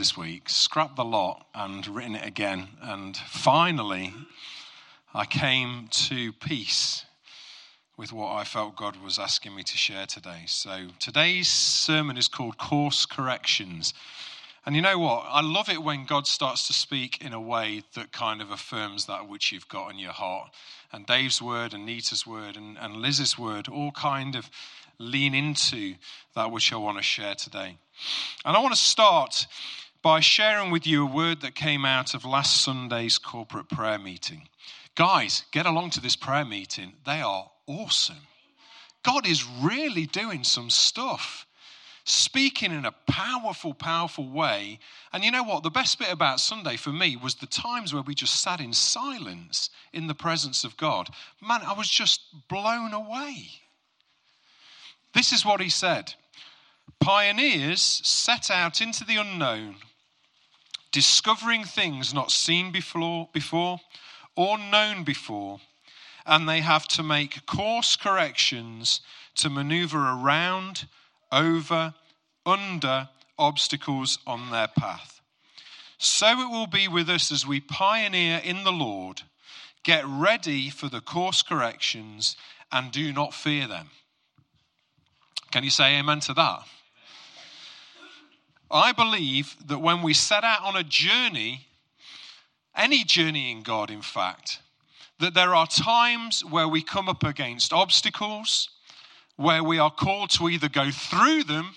this week, scrapped the lot and written it again. And finally, I came to peace with what I felt God was asking me to share today. So today's sermon is called Course Corrections. And you know what? I love it when God starts to speak in a way that kind of affirms that which you've got in your heart. And Dave's word and Nita's word and, and Liz's word all kind of lean into that which I want to share today. And I want to start by sharing with you a word that came out of last Sunday's corporate prayer meeting. Guys, get along to this prayer meeting. They are awesome. God is really doing some stuff, speaking in a powerful, powerful way. And you know what? The best bit about Sunday for me was the times where we just sat in silence in the presence of God. Man, I was just blown away. This is what he said Pioneers set out into the unknown discovering things not seen before, before or known before, and they have to make course corrections to maneuver around, over, under obstacles on their path. So it will be with us as we pioneer in the Lord, get ready for the course corrections, and do not fear them. Can you say amen to that? I believe that when we set out on a journey, any journey in God, in fact, that there are times where we come up against obstacles, where we are called to either go through them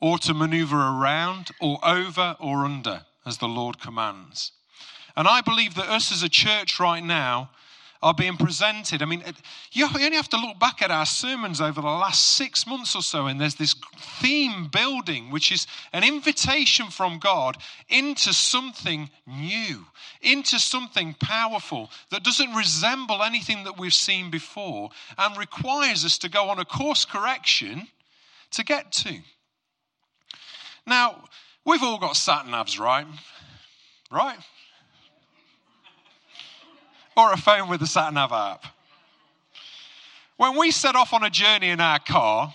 or to maneuver around or over or under as the Lord commands. And I believe that us as a church right now are being presented. I mean, you only have to look back at our sermons over the last six months or so, and there's this theme building, which is an invitation from God into something new, into something powerful that doesn't resemble anything that we've seen before and requires us to go on a course correction to get to. Now, we've all got sat navs, right? Right? Or a phone with a sat nav app. When we set off on a journey in our car,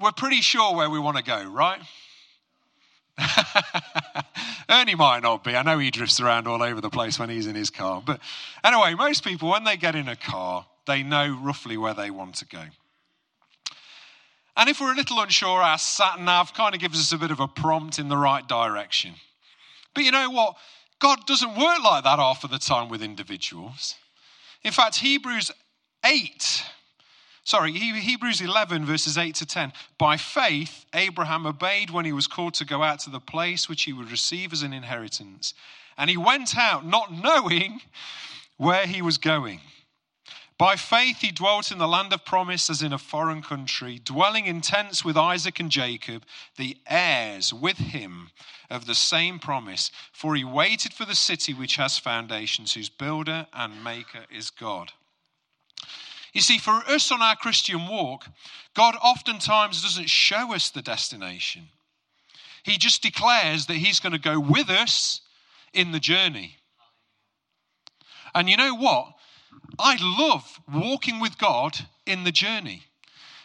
we're pretty sure where we want to go, right? Ernie might not be. I know he drifts around all over the place when he's in his car. But anyway, most people, when they get in a car, they know roughly where they want to go. And if we're a little unsure, our sat nav kind of gives us a bit of a prompt in the right direction. But you know what? God doesn't work like that half of the time with individuals. In fact, Hebrews 8, sorry, Hebrews 11, verses 8 to 10. By faith, Abraham obeyed when he was called to go out to the place which he would receive as an inheritance. And he went out not knowing where he was going. By faith, he dwelt in the land of promise as in a foreign country, dwelling in tents with Isaac and Jacob, the heirs with him of the same promise. For he waited for the city which has foundations, whose builder and maker is God. You see, for us on our Christian walk, God oftentimes doesn't show us the destination. He just declares that He's going to go with us in the journey. And you know what? I love walking with God in the journey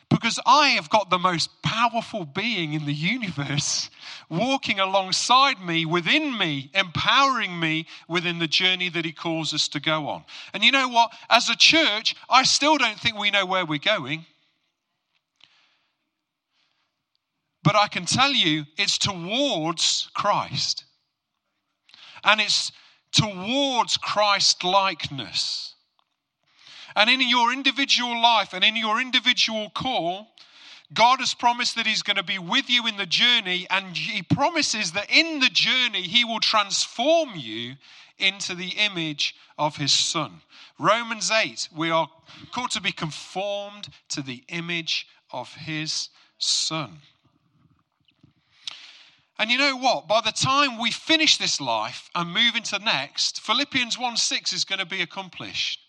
because I have got the most powerful being in the universe walking alongside me, within me, empowering me within the journey that He calls us to go on. And you know what? As a church, I still don't think we know where we're going. But I can tell you it's towards Christ. And it's towards Christ likeness. And in your individual life and in your individual call, God has promised that He's going to be with you in the journey, and He promises that in the journey, He will transform you into the image of His Son. Romans 8, we are called to be conformed to the image of His Son. And you know what? By the time we finish this life and move into next, Philippians 1 6 is going to be accomplished.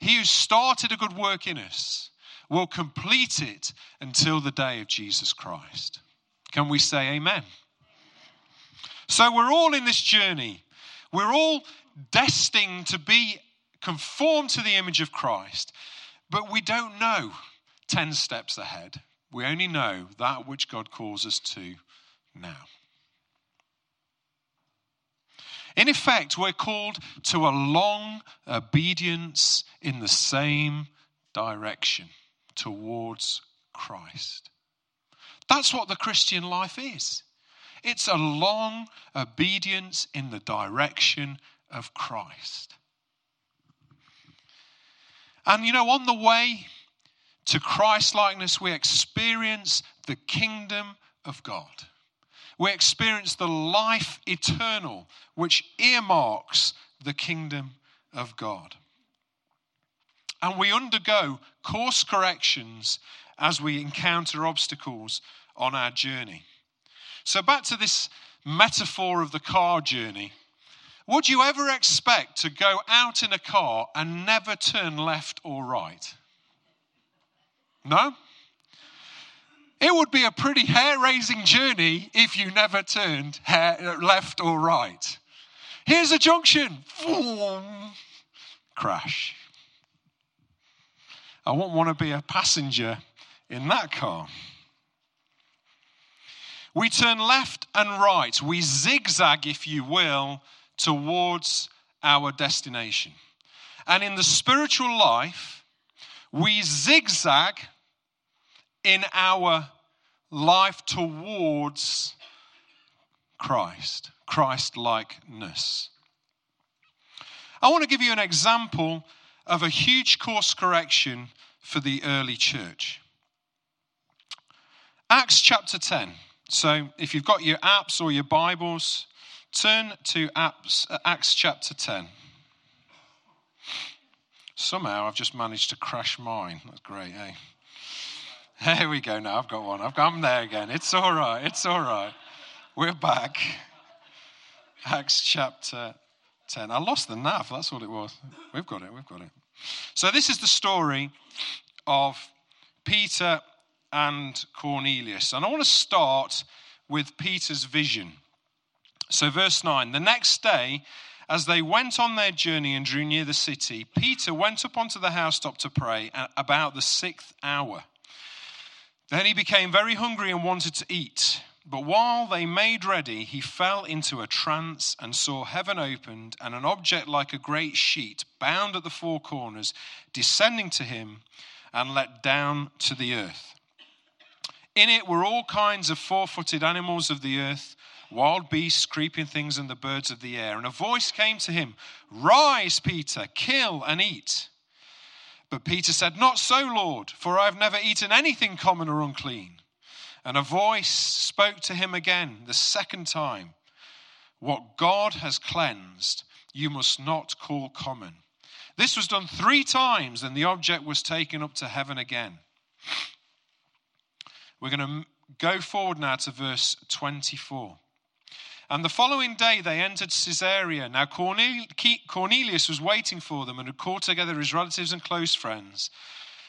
He who started a good work in us will complete it until the day of Jesus Christ. Can we say amen? So we're all in this journey. We're all destined to be conformed to the image of Christ, but we don't know 10 steps ahead. We only know that which God calls us to now. In effect, we're called to a long obedience in the same direction towards Christ. That's what the Christian life is. It's a long obedience in the direction of Christ. And you know, on the way to Christ likeness, we experience the kingdom of God. We experience the life eternal, which earmarks the kingdom of God. And we undergo course corrections as we encounter obstacles on our journey. So, back to this metaphor of the car journey. Would you ever expect to go out in a car and never turn left or right? No? It would be a pretty hair raising journey if you never turned hair, uh, left or right. Here's a junction. Crash. I wouldn't want to be a passenger in that car. We turn left and right. We zigzag, if you will, towards our destination. And in the spiritual life, we zigzag in our life towards Christ, Christ likeness. I want to give you an example of a huge course correction for the early church. Acts chapter 10. So if you've got your apps or your Bibles, turn to Acts, Acts chapter 10. Somehow I've just managed to crash mine. That's great, eh? Here we go now. I've got one. I've I'm there again. It's all right. It's all right. We're back. Acts chapter 10. I lost the nav. That's what it was. We've got it. We've got it. So, this is the story of Peter and Cornelius. And I want to start with Peter's vision. So, verse 9 The next day, as they went on their journey and drew near the city, Peter went up onto the housetop to pray at about the sixth hour. Then he became very hungry and wanted to eat. But while they made ready, he fell into a trance and saw heaven opened and an object like a great sheet, bound at the four corners, descending to him and let down to the earth. In it were all kinds of four footed animals of the earth, wild beasts, creeping things, and the birds of the air. And a voice came to him Rise, Peter, kill and eat. But Peter said, Not so, Lord, for I have never eaten anything common or unclean. And a voice spoke to him again the second time What God has cleansed, you must not call common. This was done three times, and the object was taken up to heaven again. We're going to go forward now to verse 24. And the following day they entered Caesarea. Now Cornelius was waiting for them and had called together his relatives and close friends.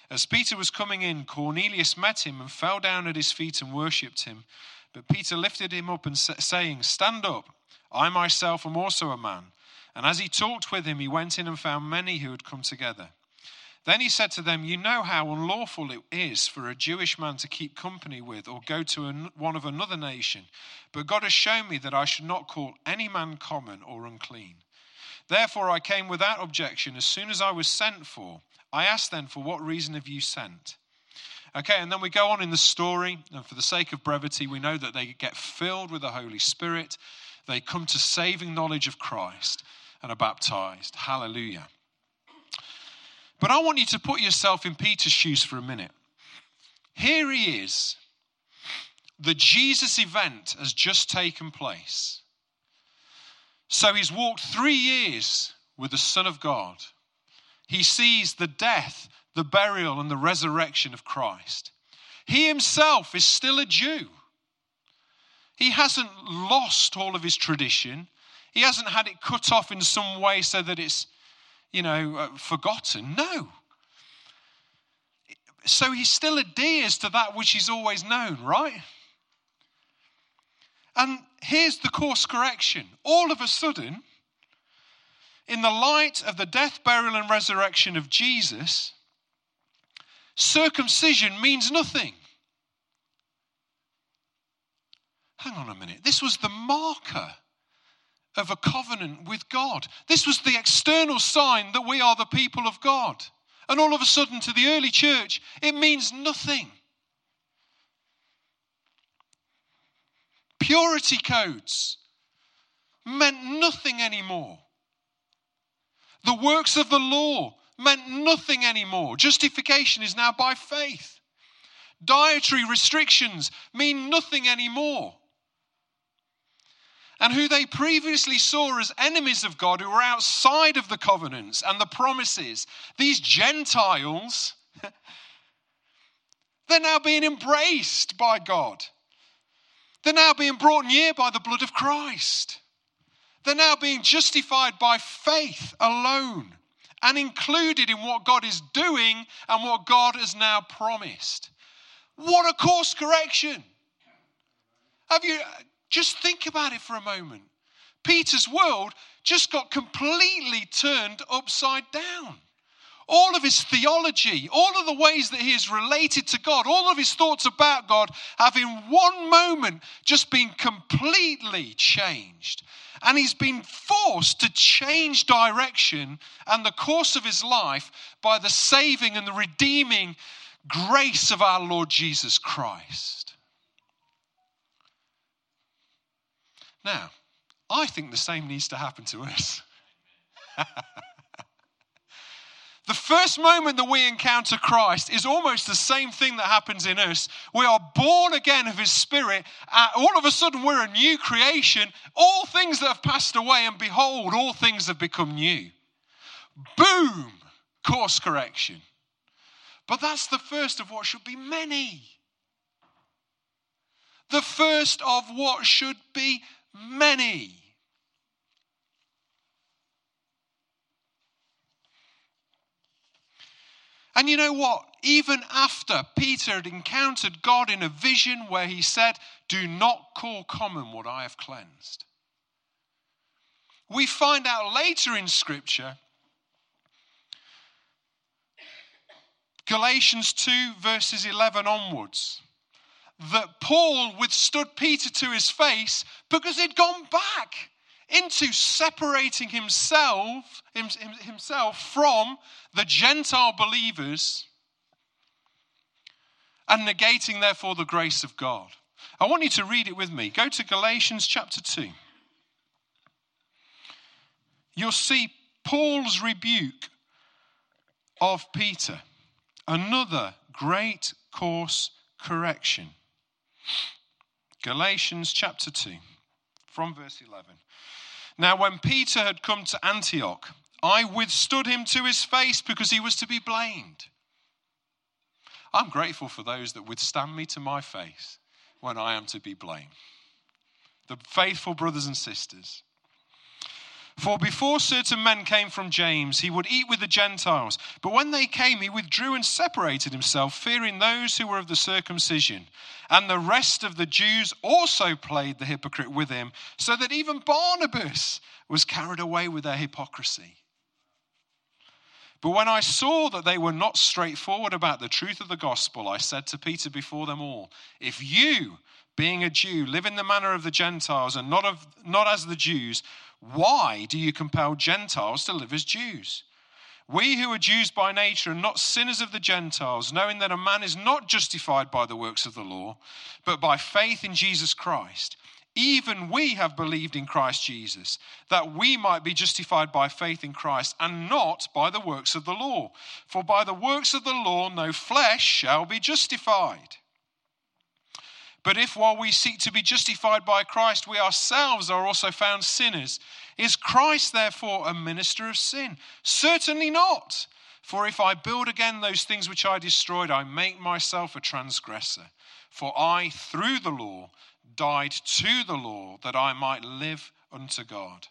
As Peter was coming in, Cornelius met him and fell down at his feet and worshipped him. But Peter lifted him up and saying, Stand up, I myself am also a man. And as he talked with him, he went in and found many who had come together. Then he said to them, You know how unlawful it is for a Jewish man to keep company with or go to one of another nation. But God has shown me that I should not call any man common or unclean. Therefore I came without objection as soon as I was sent for. I asked then, For what reason have you sent? Okay, and then we go on in the story, and for the sake of brevity, we know that they get filled with the Holy Spirit. They come to saving knowledge of Christ and are baptized. Hallelujah. But I want you to put yourself in Peter's shoes for a minute. Here he is. The Jesus event has just taken place. So he's walked three years with the Son of God. He sees the death, the burial, and the resurrection of Christ. He himself is still a Jew. He hasn't lost all of his tradition. He hasn't had it cut off in some way so that it's you know, uh, forgotten. No. So he still adheres to that which he's always known, right? And here's the course correction. All of a sudden, in the light of the death, burial, and resurrection of Jesus, circumcision means nothing. Hang on a minute. This was the marker of a covenant with God. This was the external sign that we are the people of God. And all of a sudden, to the early church, it means nothing. Purity codes meant nothing anymore. The works of the law meant nothing anymore. Justification is now by faith. Dietary restrictions mean nothing anymore. And who they previously saw as enemies of God, who were outside of the covenants and the promises, these Gentiles, they're now being embraced by God. They're now being brought near by the blood of Christ. They're now being justified by faith alone and included in what God is doing and what God has now promised. What a course correction! Have you just think about it for a moment? Peter's world just got completely turned upside down. All of his theology, all of the ways that he is related to God, all of his thoughts about God have in one moment just been completely changed. And he's been forced to change direction and the course of his life by the saving and the redeeming grace of our Lord Jesus Christ. Now, I think the same needs to happen to us. The first moment that we encounter Christ is almost the same thing that happens in us. We are born again of His Spirit. Uh, all of a sudden, we're a new creation. All things that have passed away, and behold, all things have become new. Boom! Course correction. But that's the first of what should be many. The first of what should be many. And you know what? Even after Peter had encountered God in a vision where he said, Do not call common what I have cleansed. We find out later in Scripture, Galatians 2, verses 11 onwards, that Paul withstood Peter to his face because he'd gone back into separating himself, himself from the Gentile believers and negating, therefore, the grace of God. I want you to read it with me. Go to Galatians chapter 2. You'll see Paul's rebuke of Peter. Another great course correction. Galatians chapter 2, from verse 11. Now, when Peter had come to Antioch, I withstood him to his face because he was to be blamed. I'm grateful for those that withstand me to my face when I am to be blamed. The faithful brothers and sisters. For before certain men came from James, he would eat with the Gentiles. But when they came, he withdrew and separated himself, fearing those who were of the circumcision. And the rest of the Jews also played the hypocrite with him, so that even Barnabas was carried away with their hypocrisy. But when I saw that they were not straightforward about the truth of the gospel, I said to Peter before them all, If you, being a Jew, live in the manner of the Gentiles and not, of, not as the Jews, why do you compel Gentiles to live as Jews? We who are Jews by nature and not sinners of the Gentiles, knowing that a man is not justified by the works of the law, but by faith in Jesus Christ. Even we have believed in Christ Jesus, that we might be justified by faith in Christ and not by the works of the law. For by the works of the law no flesh shall be justified. But if while we seek to be justified by Christ, we ourselves are also found sinners, is Christ therefore a minister of sin? Certainly not. For if I build again those things which I destroyed, I make myself a transgressor. For I, through the law, died to the law that I might live unto God.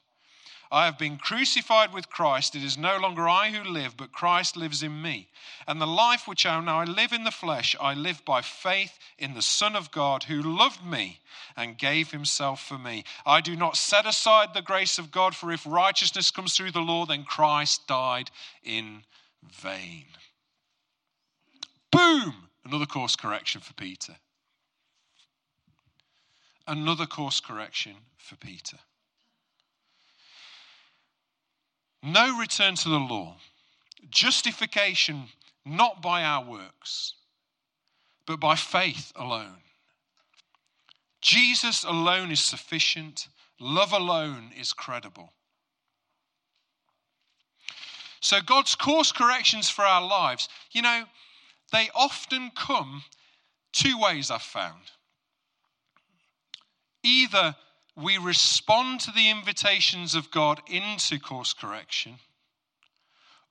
I have been crucified with Christ. It is no longer I who live, but Christ lives in me. And the life which I now live in the flesh, I live by faith in the Son of God who loved me and gave himself for me. I do not set aside the grace of God, for if righteousness comes through the law, then Christ died in vain. Boom! Another course correction for Peter. Another course correction for Peter. No return to the law. Justification not by our works, but by faith alone. Jesus alone is sufficient. Love alone is credible. So, God's course corrections for our lives, you know, they often come two ways I've found. Either we respond to the invitations of God into course correction,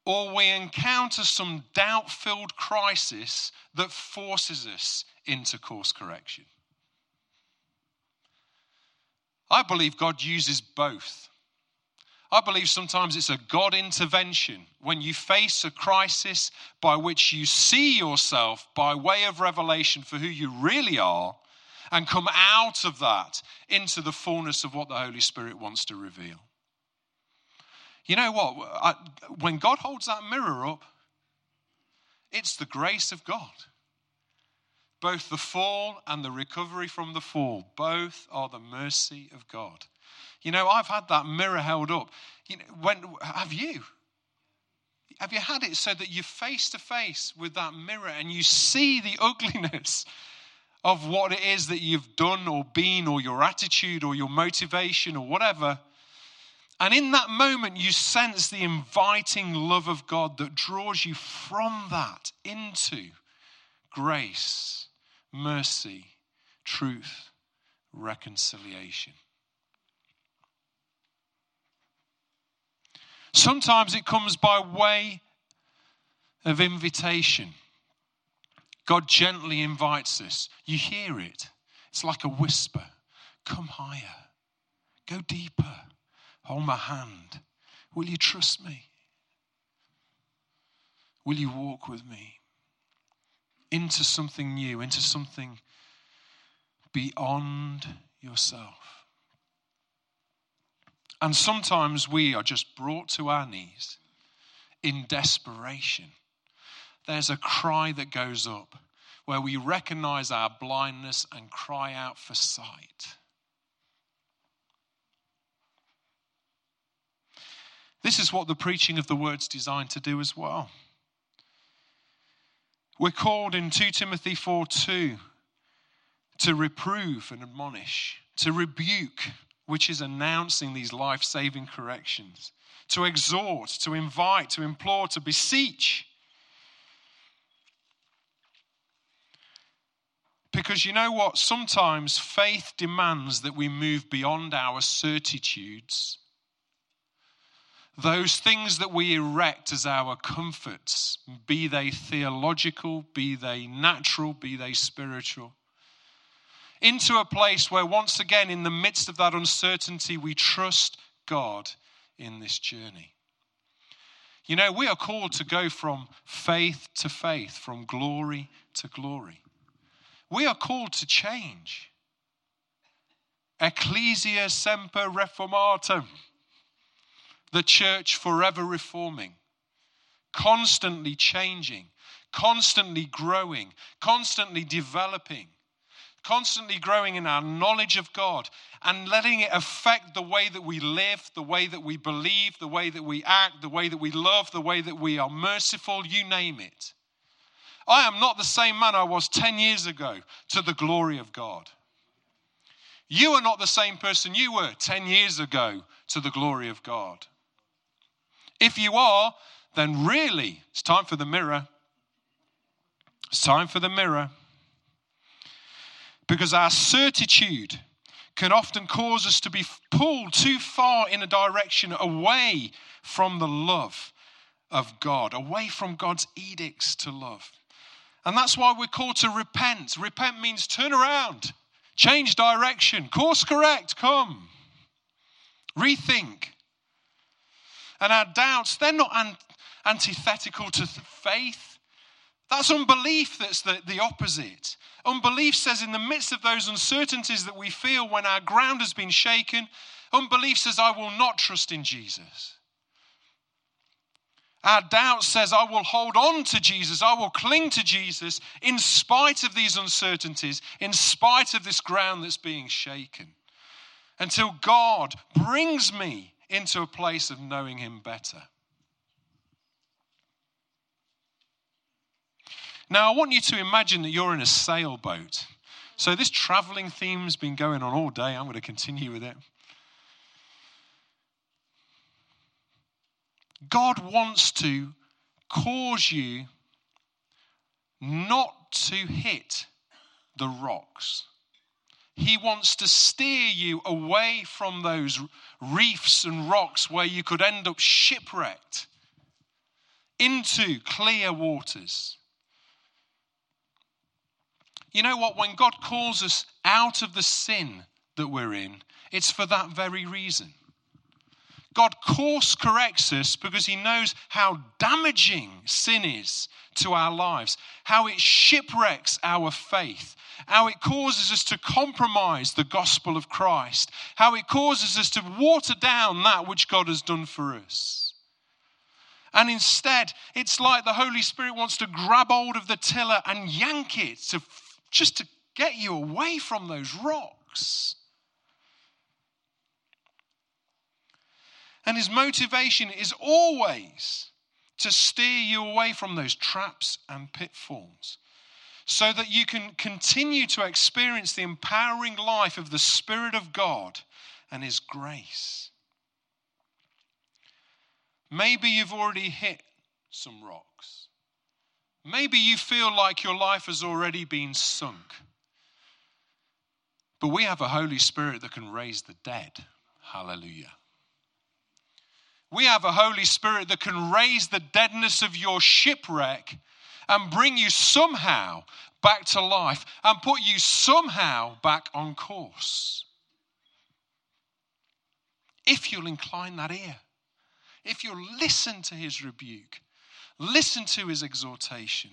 or we encounter some doubt filled crisis that forces us into course correction. I believe God uses both. I believe sometimes it's a God intervention when you face a crisis by which you see yourself by way of revelation for who you really are and come out of that into the fullness of what the Holy Spirit wants to reveal. You know what? I, when God holds that mirror up, it's the grace of God. Both the fall and the recovery from the fall, both are the mercy of God. You know, I've had that mirror held up. You know, when have you? Have you had it so that you're face to face with that mirror and you see the ugliness of what it is that you've done or been or your attitude or your motivation or whatever? And in that moment, you sense the inviting love of God that draws you from that into grace, mercy, truth, reconciliation. Sometimes it comes by way of invitation. God gently invites us. You hear it, it's like a whisper come higher, go deeper, hold my hand. Will you trust me? Will you walk with me into something new, into something beyond yourself? And sometimes we are just brought to our knees in desperation. There's a cry that goes up where we recognize our blindness and cry out for sight. This is what the preaching of the word's is designed to do as well. We're called in 2 Timothy 4 2 to reprove and admonish, to rebuke, which is announcing these life saving corrections, to exhort, to invite, to implore, to beseech. Because you know what? Sometimes faith demands that we move beyond our certitudes. Those things that we erect as our comforts, be they theological, be they natural, be they spiritual into a place where, once again, in the midst of that uncertainty, we trust God in this journey. You know, we are called to go from faith to faith, from glory to glory. We are called to change. Ecclesia semper reformatum, the church forever reforming, constantly changing, constantly growing, constantly developing constantly growing in our knowledge of God and letting it affect the way that we live, the way that we believe, the way that we act, the way that we love, the way that we are merciful, you name it. I am not the same man I was 10 years ago to the glory of God. You are not the same person you were 10 years ago to the glory of God. If you are, then really, it's time for the mirror. It's time for the mirror because our certitude can often cause us to be pulled too far in a direction away from the love of God, away from God's edicts to love. And that's why we're called to repent. Repent means turn around, change direction, course correct, come, rethink. And our doubts, they're not an- antithetical to faith. That's unbelief that's the, the opposite. Unbelief says, in the midst of those uncertainties that we feel when our ground has been shaken, unbelief says, I will not trust in Jesus. Our doubt says, I will hold on to Jesus, I will cling to Jesus in spite of these uncertainties, in spite of this ground that's being shaken, until God brings me into a place of knowing Him better. Now, I want you to imagine that you're in a sailboat. So, this traveling theme's been going on all day. I'm going to continue with it. God wants to cause you not to hit the rocks. He wants to steer you away from those reefs and rocks where you could end up shipwrecked into clear waters. You know what? When God calls us out of the sin that we're in, it's for that very reason. God course corrects us because he knows how damaging sin is to our lives, how it shipwrecks our faith, how it causes us to compromise the gospel of Christ, how it causes us to water down that which God has done for us. And instead, it's like the Holy Spirit wants to grab hold of the tiller and yank it to just to get you away from those rocks. And his motivation is always to steer you away from those traps and pitfalls so that you can continue to experience the empowering life of the Spirit of God and His grace. Maybe you've already hit some rocks. Maybe you feel like your life has already been sunk. But we have a Holy Spirit that can raise the dead. Hallelujah. We have a Holy Spirit that can raise the deadness of your shipwreck and bring you somehow back to life and put you somehow back on course. If you'll incline that ear, if you'll listen to his rebuke, Listen to his exhortation.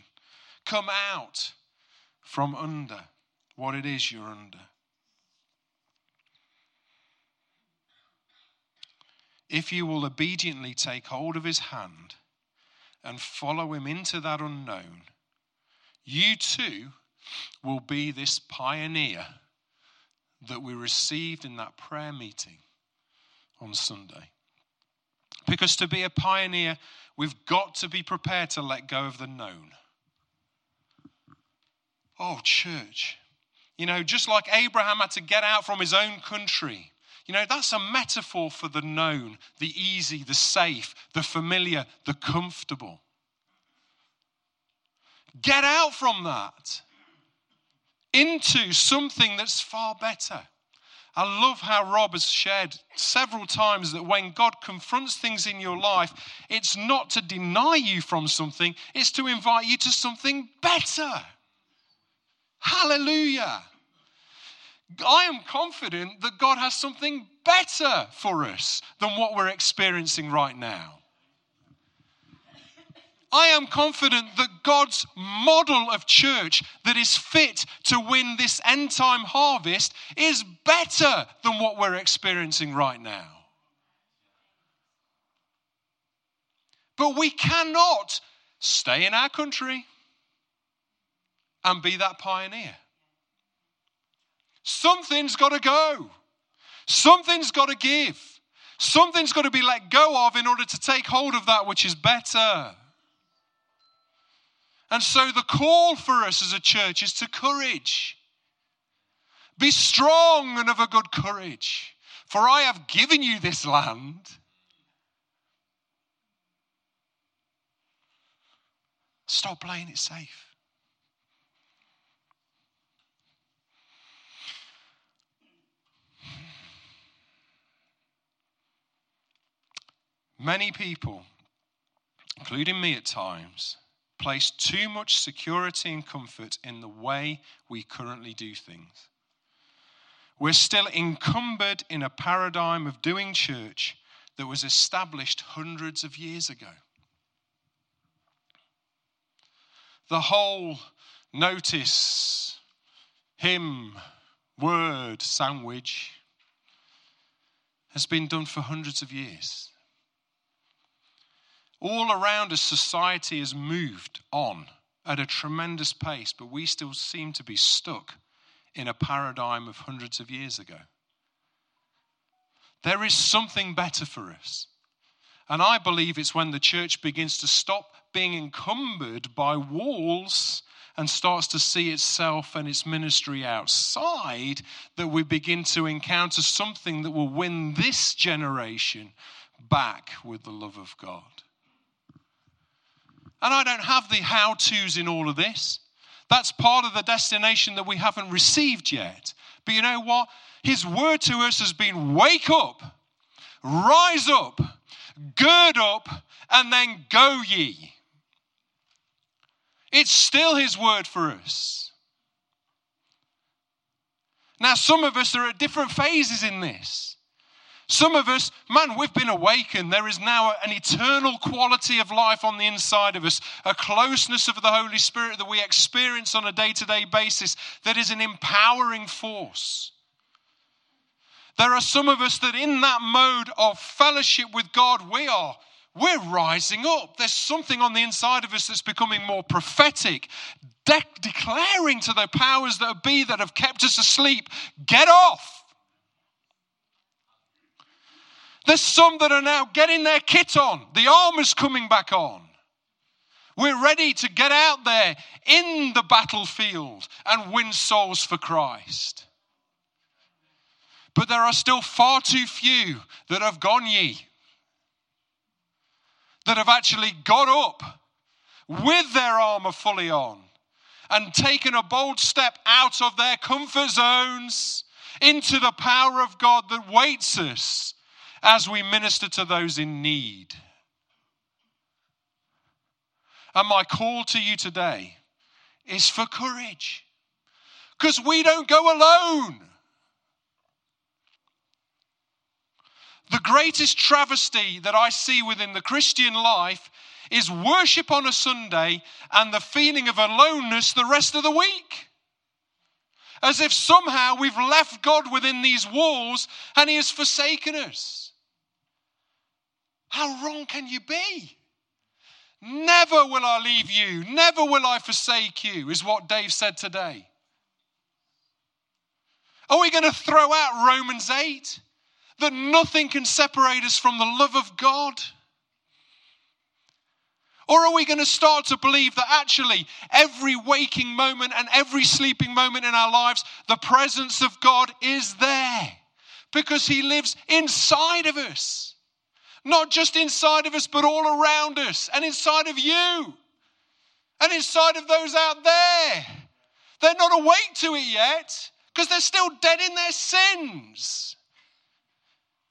Come out from under what it is you're under. If you will obediently take hold of his hand and follow him into that unknown, you too will be this pioneer that we received in that prayer meeting on Sunday. Because to be a pioneer, we've got to be prepared to let go of the known. Oh, church. You know, just like Abraham had to get out from his own country, you know, that's a metaphor for the known, the easy, the safe, the familiar, the comfortable. Get out from that into something that's far better. I love how Rob has shared several times that when God confronts things in your life, it's not to deny you from something, it's to invite you to something better. Hallelujah. I am confident that God has something better for us than what we're experiencing right now. I am confident that God's model of church that is fit to win this end time harvest is better than what we're experiencing right now. But we cannot stay in our country and be that pioneer. Something's got to go. Something's got to give. Something's got to be let go of in order to take hold of that which is better. And so the call for us as a church is to courage. Be strong and of a good courage, for I have given you this land. Stop playing it safe. Many people, including me at times, place too much security and comfort in the way we currently do things. We're still encumbered in a paradigm of doing church that was established hundreds of years ago. The whole notice, hymn, word sandwich has been done for hundreds of years. All around us, society has moved on at a tremendous pace, but we still seem to be stuck in a paradigm of hundreds of years ago. There is something better for us. And I believe it's when the church begins to stop being encumbered by walls and starts to see itself and its ministry outside that we begin to encounter something that will win this generation back with the love of God. And I don't have the how to's in all of this. That's part of the destination that we haven't received yet. But you know what? His word to us has been wake up, rise up, gird up, and then go ye. It's still his word for us. Now, some of us are at different phases in this. Some of us, man, we've been awakened. There is now an eternal quality of life on the inside of us, a closeness of the Holy Spirit that we experience on a day to day basis that is an empowering force. There are some of us that in that mode of fellowship with God, we are we're rising up. There's something on the inside of us that's becoming more prophetic, de- declaring to the powers that be that have kept us asleep, get off. There's some that are now getting their kit on. The armor's coming back on. We're ready to get out there in the battlefield and win souls for Christ. But there are still far too few that have gone ye, that have actually got up with their armor fully on and taken a bold step out of their comfort zones into the power of God that waits us as we minister to those in need. And my call to you today is for courage. Because we don't go alone. The greatest travesty that I see within the Christian life is worship on a Sunday and the feeling of aloneness the rest of the week. As if somehow we've left God within these walls and He has forsaken us. How wrong can you be? Never will I leave you, never will I forsake you, is what Dave said today. Are we going to throw out Romans 8? That nothing can separate us from the love of God? Or are we going to start to believe that actually every waking moment and every sleeping moment in our lives, the presence of God is there because He lives inside of us? Not just inside of us, but all around us and inside of you and inside of those out there. They're not awake to it yet because they're still dead in their sins.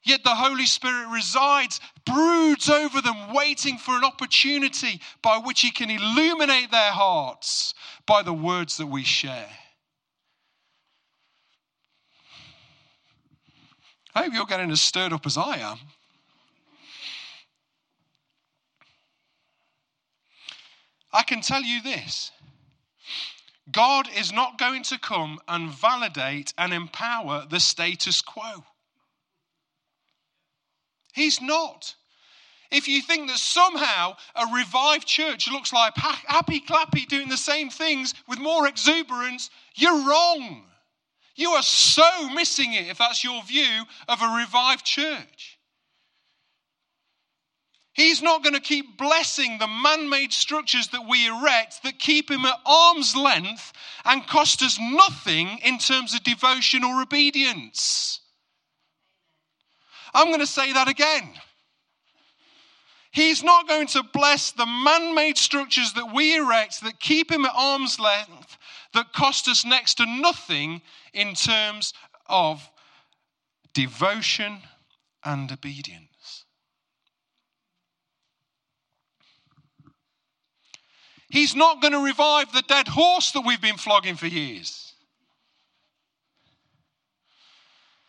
Yet the Holy Spirit resides, broods over them, waiting for an opportunity by which He can illuminate their hearts by the words that we share. I hope you're getting as stirred up as I am. I can tell you this God is not going to come and validate and empower the status quo. He's not. If you think that somehow a revived church looks like happy clappy doing the same things with more exuberance, you're wrong. You are so missing it if that's your view of a revived church. He's not going to keep blessing the man made structures that we erect that keep him at arm's length and cost us nothing in terms of devotion or obedience. I'm going to say that again. He's not going to bless the man made structures that we erect that keep him at arm's length that cost us next to nothing in terms of devotion and obedience. He's not going to revive the dead horse that we've been flogging for years.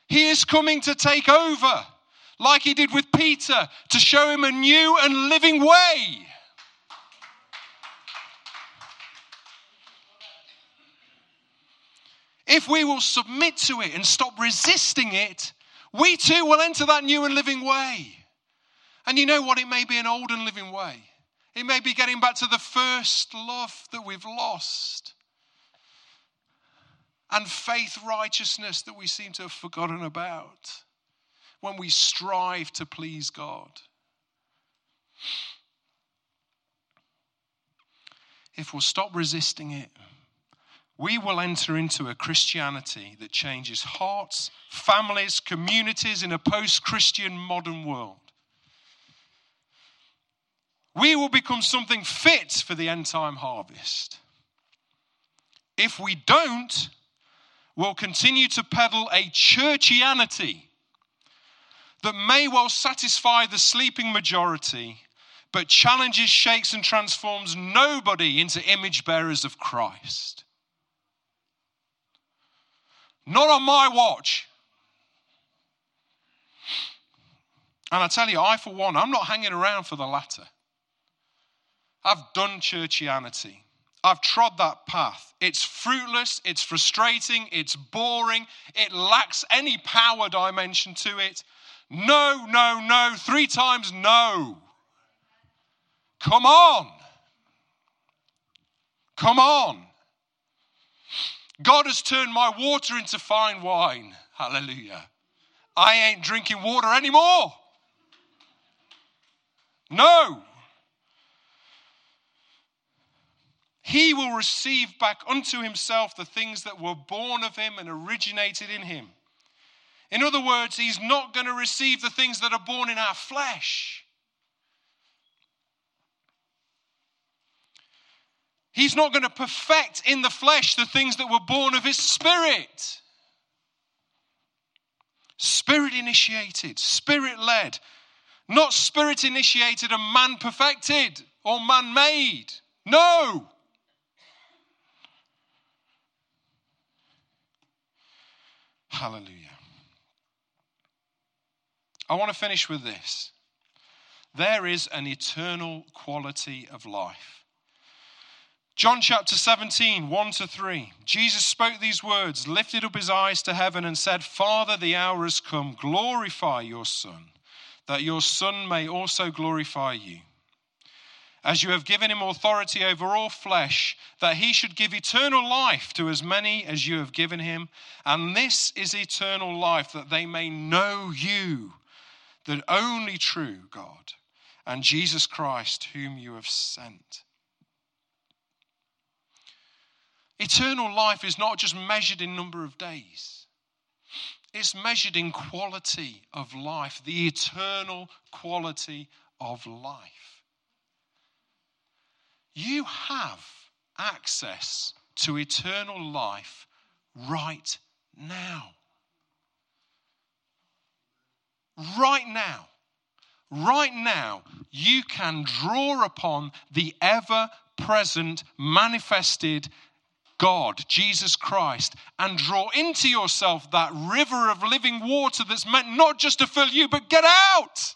He is coming to take over, like he did with Peter, to show him a new and living way. If we will submit to it and stop resisting it, we too will enter that new and living way. And you know what? It may be an old and living way. It may be getting back to the first love that we've lost. And faith righteousness that we seem to have forgotten about. when we strive to please God. If we'll stop resisting it, we will enter into a Christianity that changes hearts, families, communities in a post Christian modern world. We will become something fit for the end time harvest. If we don't, we'll continue to peddle a churchianity that may well satisfy the sleeping majority, but challenges, shakes, and transforms nobody into image bearers of Christ. Not on my watch. And I tell you, I, for one, I'm not hanging around for the latter. I've done churchianity. I've trod that path. It's fruitless, it's frustrating, it's boring, it lacks any power dimension to it. No, no, no, three times no. Come on. Come on. God has turned my water into fine wine. Hallelujah. I ain't drinking water anymore. No. He will receive back unto himself the things that were born of him and originated in him. In other words, he's not going to receive the things that are born in our flesh. He's not going to perfect in the flesh the things that were born of his spirit. Spirit initiated, spirit led, not spirit initiated and man perfected or man made. No. Hallelujah. I want to finish with this. There is an eternal quality of life. John chapter 17, 1 to 3. Jesus spoke these words, lifted up his eyes to heaven, and said, Father, the hour has come. Glorify your Son, that your Son may also glorify you. As you have given him authority over all flesh, that he should give eternal life to as many as you have given him. And this is eternal life, that they may know you, the only true God, and Jesus Christ, whom you have sent. Eternal life is not just measured in number of days, it's measured in quality of life, the eternal quality of life. You have access to eternal life right now. Right now. Right now, you can draw upon the ever present, manifested God, Jesus Christ, and draw into yourself that river of living water that's meant not just to fill you, but get out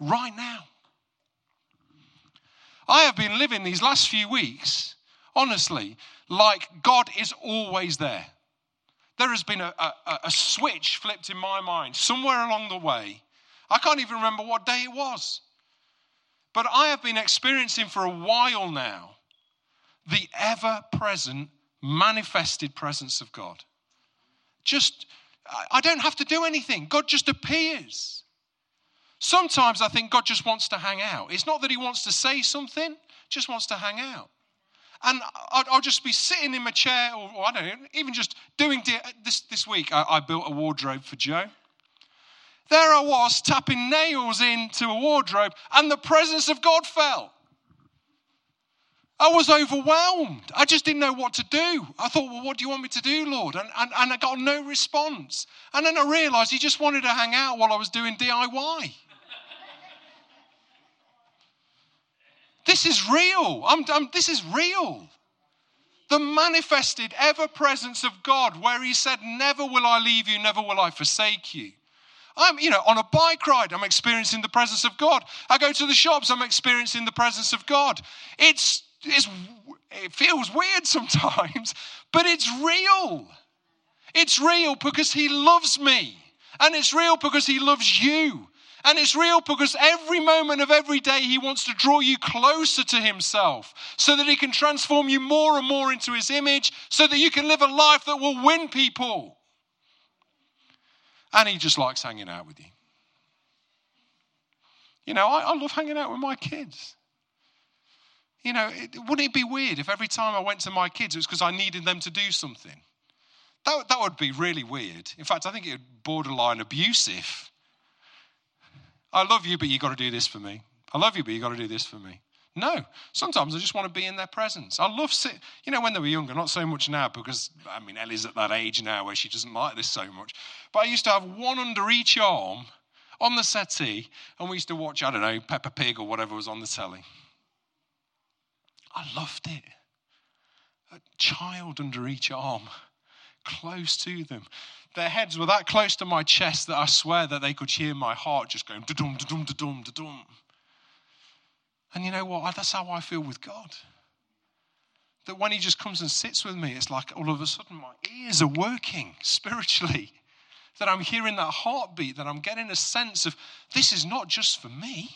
right now. I have been living these last few weeks, honestly, like God is always there. There has been a, a, a switch flipped in my mind somewhere along the way. I can't even remember what day it was. But I have been experiencing for a while now the ever present, manifested presence of God. Just, I don't have to do anything, God just appears. Sometimes I think God just wants to hang out. It's not that He wants to say something, just wants to hang out. And I'll just be sitting in my chair, or, I don't know, even just doing this this week. I, I built a wardrobe for Joe. There I was tapping nails into a wardrobe, and the presence of God fell. I was overwhelmed. I just didn't know what to do. I thought, well, what do you want me to do, Lord? And, and, and I got no response. And then I realized he just wanted to hang out while I was doing DIY. This is real. I'm, I'm, this is real. The manifested ever presence of God, where he said, Never will I leave you, never will I forsake you. I'm, you know, on a bike ride, I'm experiencing the presence of God. I go to the shops, I'm experiencing the presence of God. It's it's, it feels weird sometimes, but it's real. It's real because He loves me. And it's real because He loves you. And it's real because every moment of every day He wants to draw you closer to Himself so that He can transform you more and more into His image so that you can live a life that will win people. And he just likes hanging out with you. You know, I, I love hanging out with my kids. You know, it, wouldn't it be weird if every time I went to my kids it was because I needed them to do something? That, that would be really weird. In fact, I think it would borderline abusive. I love you, but you've got to do this for me. I love you, but you've got to do this for me. No, sometimes I just want to be in their presence. I love sit. You know, when they were younger, not so much now because I mean Ellie's at that age now where she doesn't like this so much. But I used to have one under each arm on the settee, and we used to watch, I don't know, Peppa Pig or whatever was on the telly. I loved it. A child under each arm, close to them. Their heads were that close to my chest that I swear that they could hear my heart just going da-dum, da-dum, da-dum, da-dum. And you know what? That's how I feel with God. That when He just comes and sits with me, it's like all of a sudden my ears are working spiritually that I'm hearing that heartbeat, that I'm getting a sense of this is not just for me,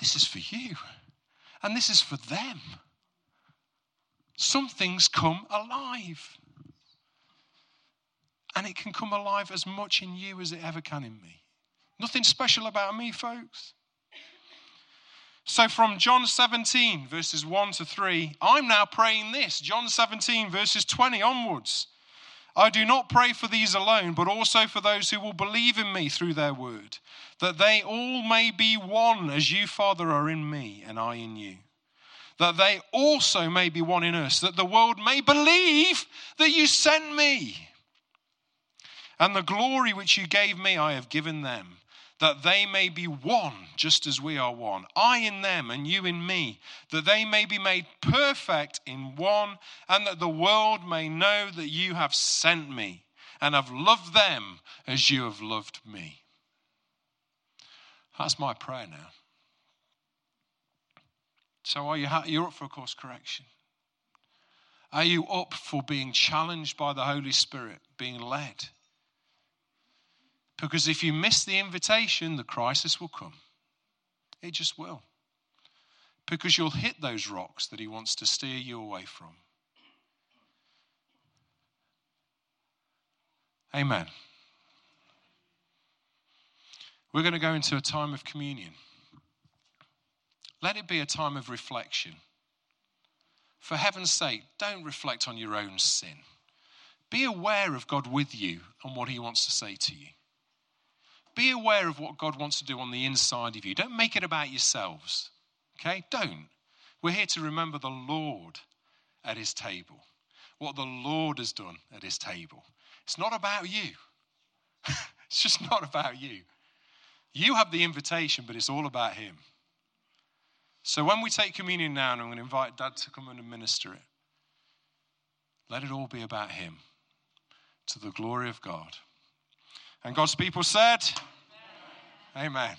this is for you, and this is for them. Some things come alive. And it can come alive as much in you as it ever can in me. Nothing special about me, folks. So, from John 17, verses 1 to 3, I'm now praying this John 17, verses 20 onwards. I do not pray for these alone, but also for those who will believe in me through their word, that they all may be one as you, Father, are in me and I in you. That they also may be one in us, that the world may believe that you sent me. And the glory which you gave me, I have given them that they may be one, just as we are one. I in them and you in me, that they may be made perfect in one, and that the world may know that you have sent me and have loved them as you have loved me. That's my prayer now. So, are you you're up for a course correction? Are you up for being challenged by the Holy Spirit, being led? Because if you miss the invitation, the crisis will come. It just will. Because you'll hit those rocks that he wants to steer you away from. Amen. We're going to go into a time of communion. Let it be a time of reflection. For heaven's sake, don't reflect on your own sin. Be aware of God with you and what he wants to say to you. Be aware of what God wants to do on the inside of you. Don't make it about yourselves. Okay? Don't. We're here to remember the Lord at his table, what the Lord has done at his table. It's not about you. it's just not about you. You have the invitation, but it's all about him. So when we take communion now, and I'm going to invite Dad to come and administer it, let it all be about him to the glory of God. And God's people said, Amen. Amen.